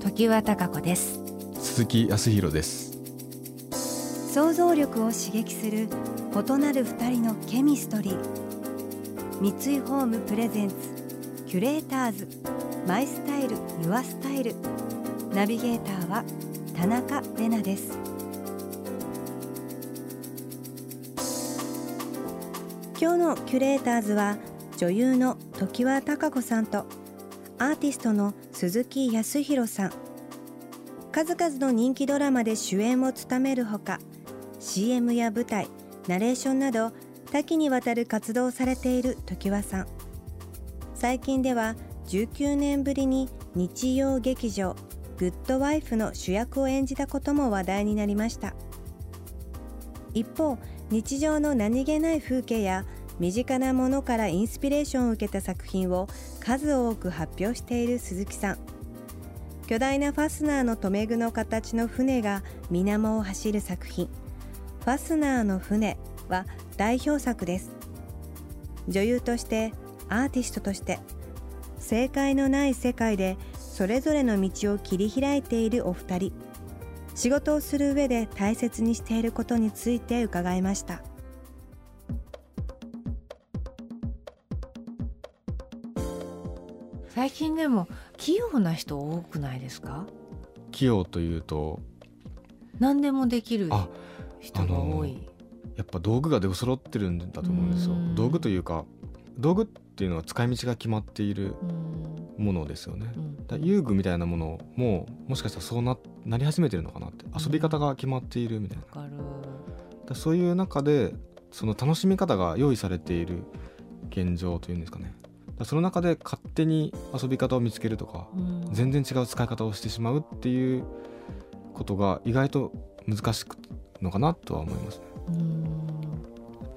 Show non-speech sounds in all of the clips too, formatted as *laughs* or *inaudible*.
時和貴子です。鈴木康弘です。想像力を刺激する異なる二人のケミストリー。三井ホームプレゼンツキュレーターズ。マイスタイルユアスタイル。ナビゲーターは田中れなです。今日のキュレーターズは女優の常盤貴子さんとアーティストの鈴木康弘さん。数々の人気ドラマで主演を務めるほか CM や舞台ナレーションなど多岐にわたる活動をされている常盤さん。最近では19年ぶりに日曜劇場グッドワイフの主役を演じたことも話題になりました。一方日常の何気ない風景や身近なものからインスピレーションを受けた作品を数多く発表している鈴木さん。巨大なファスナーの留め具の形の船が水面を走る作品「ファスナーの船」は代表作です。女優としてアーティストとして正解のない世界でそれぞれの道を切り開いているお二人。仕事をする上で大切にしていることについて伺いました。最近でも器用な人多くないですか？器用というと？何でもできるあ人が多い。やっぱ道具が出揃ってるんだと思うんですよ。うん。道具というか道具っていうのは使い道が決まっているうん。ものですよね。うん。遊具みたいなものももしかしたらそうななり始めてるのかなって遊び方が決まっているみたいな。わかる。だからそういう中でその楽しみ方が用意されている現状というんですかねその中で勝手に遊び方を見つけるとかうん。全然違う使い方をしてしまうっていうことが意外と難しくのかなとは思いますね。うん。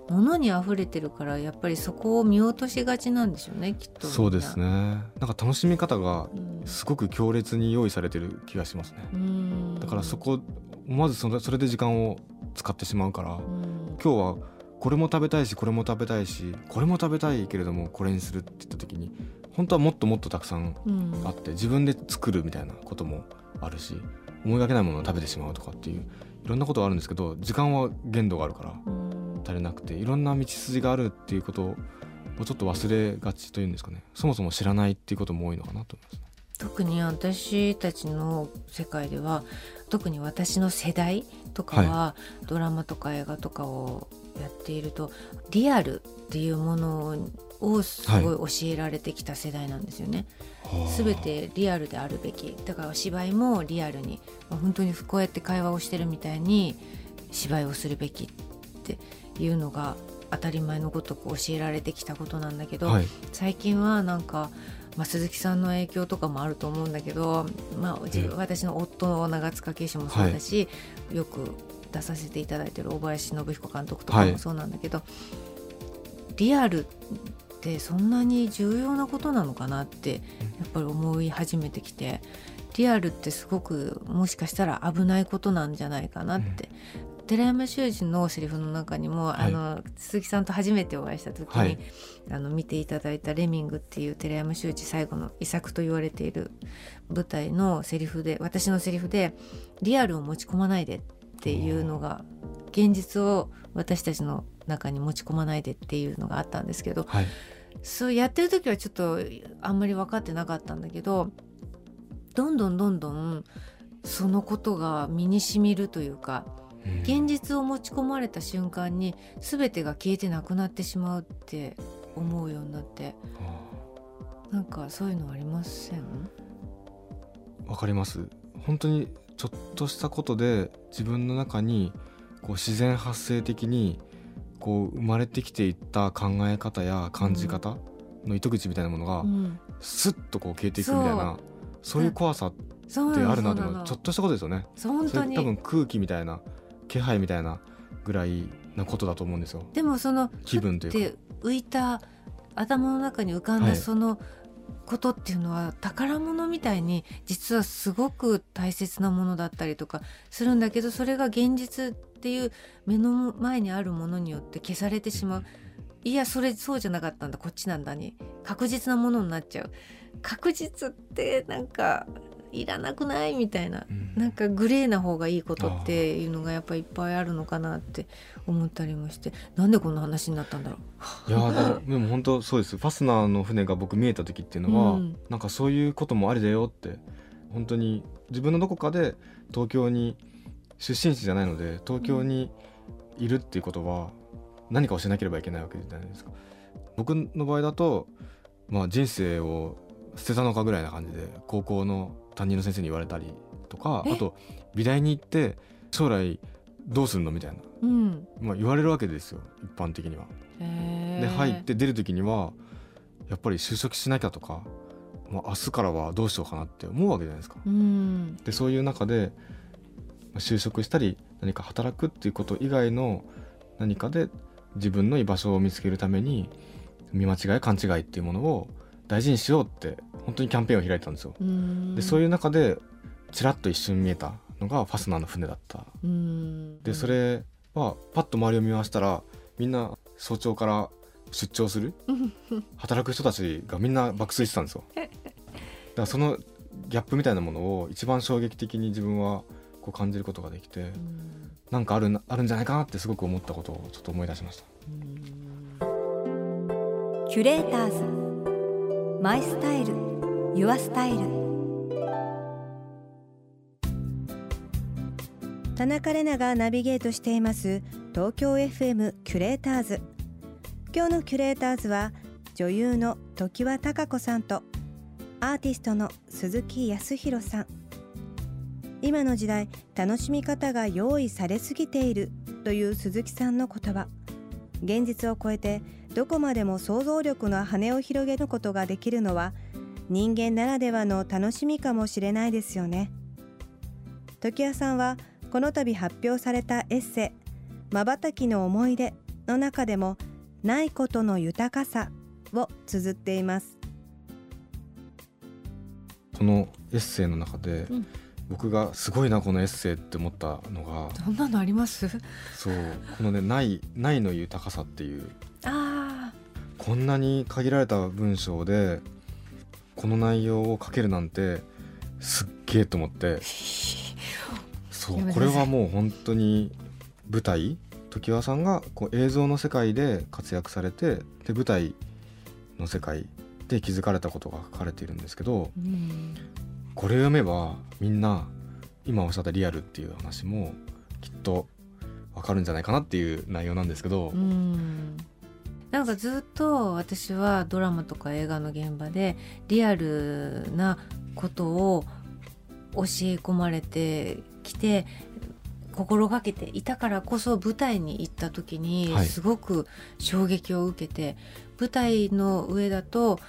物に溢れてるからやっぱりそこを見落としがちなんでしょうねきっとそうですね。なんか楽しみ方がすごく強烈に用意されてる気がしますね。うん。だからそこまずそれそれで時間を使ってしまうからうん。今日はこれも食べたいしこれも食べたいしこれも食べたいけれどもこれにするって言った時に本当はもっともっとたくさんうん。あって自分で作るみたいなこともあるし思いがけないものを食べてしまうとかっていういろんなことがあるんですけど時間は限度があるからうん。足りなくていろんな道筋があるっていうことをちょっと忘れがちというんですかね。そもそも知らないっていうことも多いのかなと思いますね。特に私たちの世界では特に私の世代とかは、ドラマとか映画とかをやっているとリアルっていうものをすごい教えられてきた世代なんですよね。すべてリアルであるべき。だから芝居もリアルにまあ本当にこうやって会話をしてるみたいに芝居をするべきっていうのが当たり前のごとく教えられてきたことなんだけど、はい。最近はなんか、まあ、鈴木さんの影響とかもあると思うんだけど、まあ、私の夫の長塚圭史もそうだし、よく出させていただいてる小林信彦監督とかはい。もそうなんだけど、リアルってそんなに重要なことなのかなってやっぱり思い始めてきてリアルってすごくもしかしたら危ないことなんじゃないかなって。寺山修司のセリフの中にも、はい。あの鈴木さんと初めてお会いした時に、はい。あの見ていただいた「レミング」っていう寺山修司最後の遺作と言われている舞台のセリフで私のセリフで「リアルを持ち込まないで」っていうのが現実を私たちの中に持ち込まないでっていうのがあったんですけどはい。そうやってる時はちょっとあんまり分かってなかったんだけどどんどんどんどんそのことが身にしみるというかうん現実を持ち込まれた瞬間に全てが消えてなくなってしまうって思うようになって。なんかそういうのありません？わかります。本当にちょっとしたことで自分の中にこう自然発生的にこう生まれてきていった考え方や感じ方の糸口みたいなものがうん。スッとこう消えていくみたいなそう。いう怖さっそうであるなでもちょっとしたことですよね。そう本当に。それ多分空気みたいな気配みたいなぐらいなことだと思うんですよ。でもその気分というか。浮いた頭の中に浮かんはい。だそのことっていうのは宝物みたいに実はすごく大切なものだったりとかするんだけどそれが現実っていう目の前にあるものによって消されてしまう。いやそれそうじゃなかったんだこっちなんだに。確実なものになっちゃう。確実ってなんかいらなくない？みたいな。うん。なんかグレーな方がいいことっていうのがやっぱいっぱいあるのかなって思ったりもして。なんでこんな話になったんだろう。いやーでもでも本当そうです。ファスナーの船が僕見えた時っていうのは、うん。なんかそういうこともありだよって本当に自分のどこかで東京に出身地じゃないので東京にいるっていうことは何かをしなければいけないわけじゃないですか。僕の場合だと、まあ、人生を捨てたのかぐらいな感じで高校の担任の先生に言われたりとかえ？あと美大に行って将来どうするのみたいな、うん。まあ、言われるわけですよ一般的には。で入って出る時にはやっぱり就職しなきゃとか、まあ、明日からはどうしようかなって思うわけじゃないですか。うん。でそういう中でまあ就職したり何か働くっていうこと以外の何かで自分の居場所を見つけるために見間違い勘違いっていうものを大事にしようって本当にキャンペーンを開いたんですよ。うんでそういう中でちらっと一瞬見えたのがファスナーの船だった。うんでそれはパッと周りを見回したらみんな早朝から出張する働く人たちがみんな爆睡してたんですよ。だからそのギャップみたいなものを一番衝撃的に自分はこう感じることができてうんなんかあるなあるんじゃないかなってすごく思ったことをちょっと思い出しました。キュレーターズマイスタイルユアスタイル田中れながナビゲートしています。東京 FM キュレーターズ。今日のキュレーターズは女優の常盤貴子さんとアーティストの鈴木康弘さん。今の時代楽しみ方が用意されすぎているという鈴木さんの言葉。現実を超えてどこまでも想像力の羽を広げることができるのは人間ならではの楽しみかもしれないですよね。時矢さんはこの度発表されたエッセ「まばたきの思い出」の中でも「ないことの豊かさ」を綴っています。このエッセイの中で、うん。僕がすごいなこのエッセイって思ったのがそんなのあります？そうこのね「ない」ないの豊かさっていう。あこんなに限られた文章でこの内容を書けるなんてすっげえと思って。そうこれはもう本当に舞台常盤さんがこう映像の世界で活躍されてで舞台の世界で気づかれたことが書かれているんですけどうん。これを読めばみんな今おっしゃったリアルっていう話もきっとわかるんじゃないかなっていう内容なんですけど、うんなんかずっと私はドラマとか映画の現場でリアルなことを教え込まれてきて心がけていたからこそ舞台に行った時にはい。すごく衝撃を受けて、舞台の上だと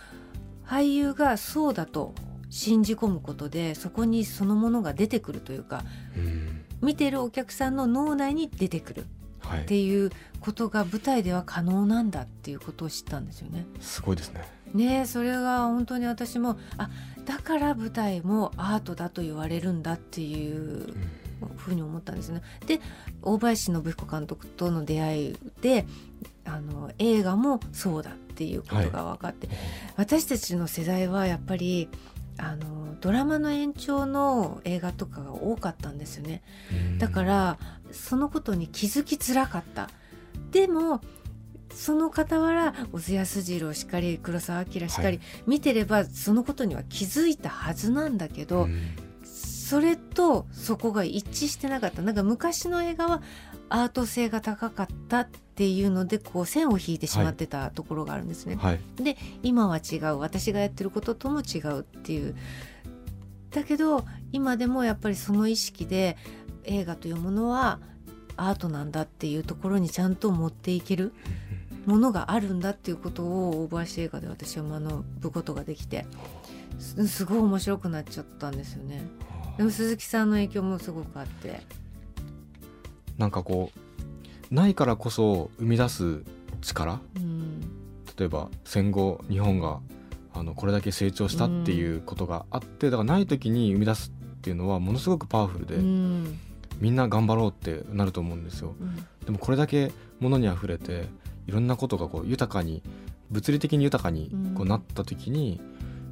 俳優がそうだと信じ込むことでそこにそのものが出てくるというかうん。見てるお客さんの脳内に出てくる。はいっていうことが舞台では可能なんだっていうことを知ったんですよね。すごいですね。ねえそれが本当に私もあだから舞台もアートだと言われるんだっていうふうに思ったんですね。で大林信彦監督との出会いであの映画もそうだっていうことが分かって、私たちの世代はやっぱりあのドラマの延長の映画とかが多かったんですよね。うん。だからそのことに気づきづらかった。でもその傍ら小津安二郎しかり黒澤明しかり、はい。見てればそのことには気づいたはずなんだけど、うん。それとそこが一致してなかった。なんか昔の映画はアート性が高かったっていうのでこう線を引いてしまってたところがあるんですね。はい。で今は違う。私がやってることとも違うっていう。だけど今でもやっぱりその意識で映画というものはアートなんだっていうところにちゃんと持っていけるものがあるんだっていうことを大林映画で私は学ぶことができてすすごい面白くなっちゃったんですよね。あでも鈴木さんの影響もすごくあってなんかこうないからこそ生み出す力？うん。例えば戦後日本があのこれだけ成長したっていうことがあって、だからない時に生み出すっていうのはものすごくパワフルで、うん。みんな頑張ろうってなると思うんですよ。うん。でもこれだけ物にあふれていろんなことがこう豊かに物理的に豊かにこううんなった時に、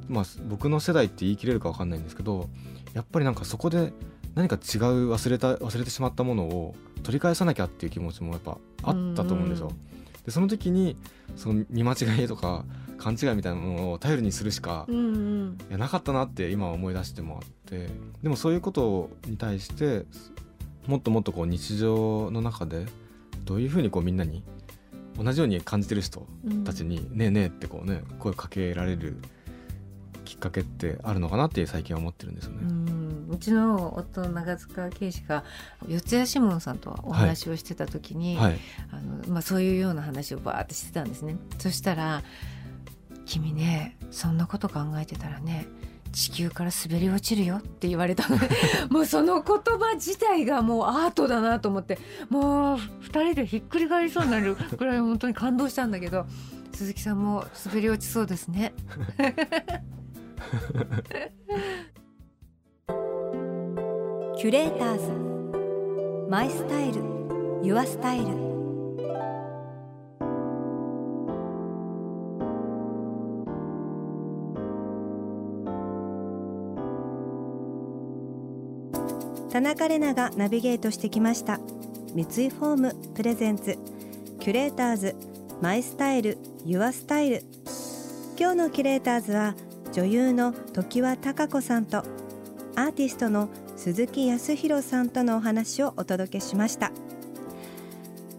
まあ僕の世代って言い切れるか分かんないんですけどやっぱりなんかそこで何か違う忘れた忘れてしまったものを取り返さなきゃっていう気持ちもやっぱあったと思うんですよ。でその時にその見間違いとか勘違いみたいなものを頼りにするしかうんうんいやなかったなって今思い出してもあってでもそういうことに対してもっともっとこう日常の中でどういうふうにこうみんなに同じように感じてる人うんたちに「ねえねえ」ってこうね声をかけられるきっかけってあるのかなって最近は思ってるんですようね。んうちの夫の長塚圭史が四谷志門さんとお話をしてた時に、はい、あのまあ、そういうような話をバーってしてたんですね。そしたら「君ねそんなこと考えてたらね地球から滑り落ちるよ」って言われたので *laughs* もうその言葉自体がもうアートだなと思ってもう二人でひっくり返りそうになるぐらい本当に感動したんだけど鈴木さんも滑り落ちそうですね。*laughs* キュレーターズ。マイスタイル。ユアスタイル。田中れながナビゲートしてきました。三井ホーム presents。キュレーターズ。 My style。Your style。今日のキュレーターズは女優の常盤貴子さんとアーティストの鈴木康広さんとのお話をお届けしました。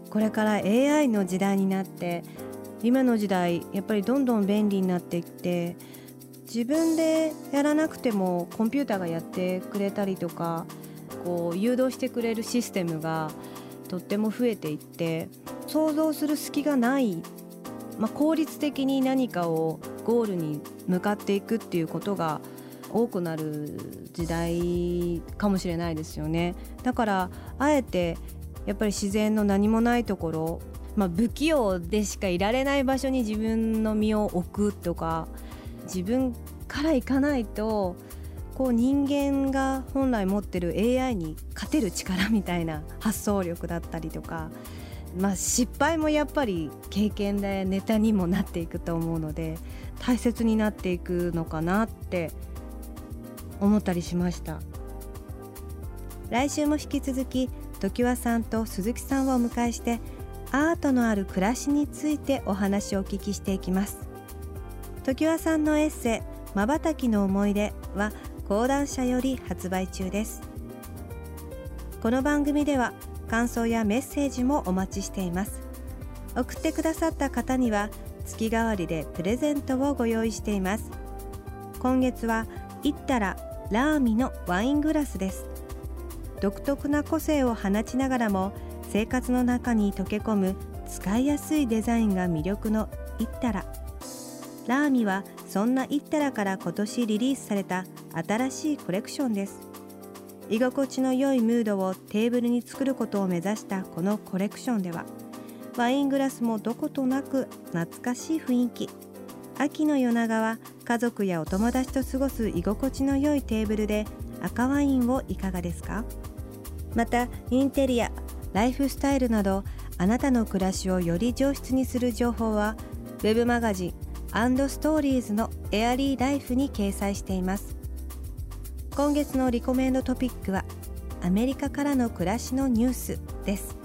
これから AI の時代になって今の時代やっぱりどんどん便利になっていって自分でやらなくてもコンピューターがやってくれたりとかこう誘導してくれるシステムがとっても増えていって想像する隙がない、まあ、効率的に何かをゴールに向かっていくっていうことが多くなる時代かもしれないですよね。だからあえてやっぱり自然の何もないところ、まあ、不器用でしかいられない場所に自分の身を置くとか自分から行かないとこう人間が本来持ってる AI に勝てる力みたいな発想力だったりとか、まあ、失敗もやっぱり経験でネタにもなっていくと思うので大切になっていくのかなって思ったりしました。来週も引き続き常盤さんと鈴木さんをお迎えしてアートのある暮らしについてお話をお聞きしていきます。常盤さんのエッセイ「まばたきの思い出」は講談社より発売中です。この番組では感想やメッセージもお待ちしています。送ってくださった方には月替わりでプレゼントをご用意しています。今月はイッタララーミのワイングラスです。独特な個性を放ちながらも生活の中に溶け込む使いやすいデザインが魅力のイッタララーミはそんなイッタラから今年リリースされた新しいコレクションです。居心地の良いムードをテーブルに作ることを目指したこのコレクションではワイングラスもどことなく懐かしい雰囲気。秋の夜長は家族やお友達と過ごす居心地の良いテーブルで赤ワインをいかがですか？またインテリアライフスタイルなどあなたの暮らしをより上質にする情報はウェブマガジンストーリーズのエアリーライフに掲載しています。今月のリコメンドトピックはアメリカからの暮らしのニュースです。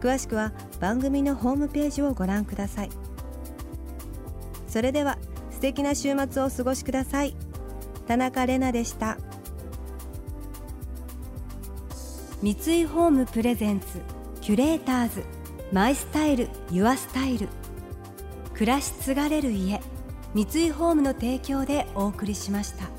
詳しくは番組のホームページをご覧ください。それでは素敵な週末をお過ごしください。田中れなでした。三井ホームプレゼンツキュレーターズマイスタイルユアスタイル。暮らし継がれる家三井ホームの提供でお送りしました。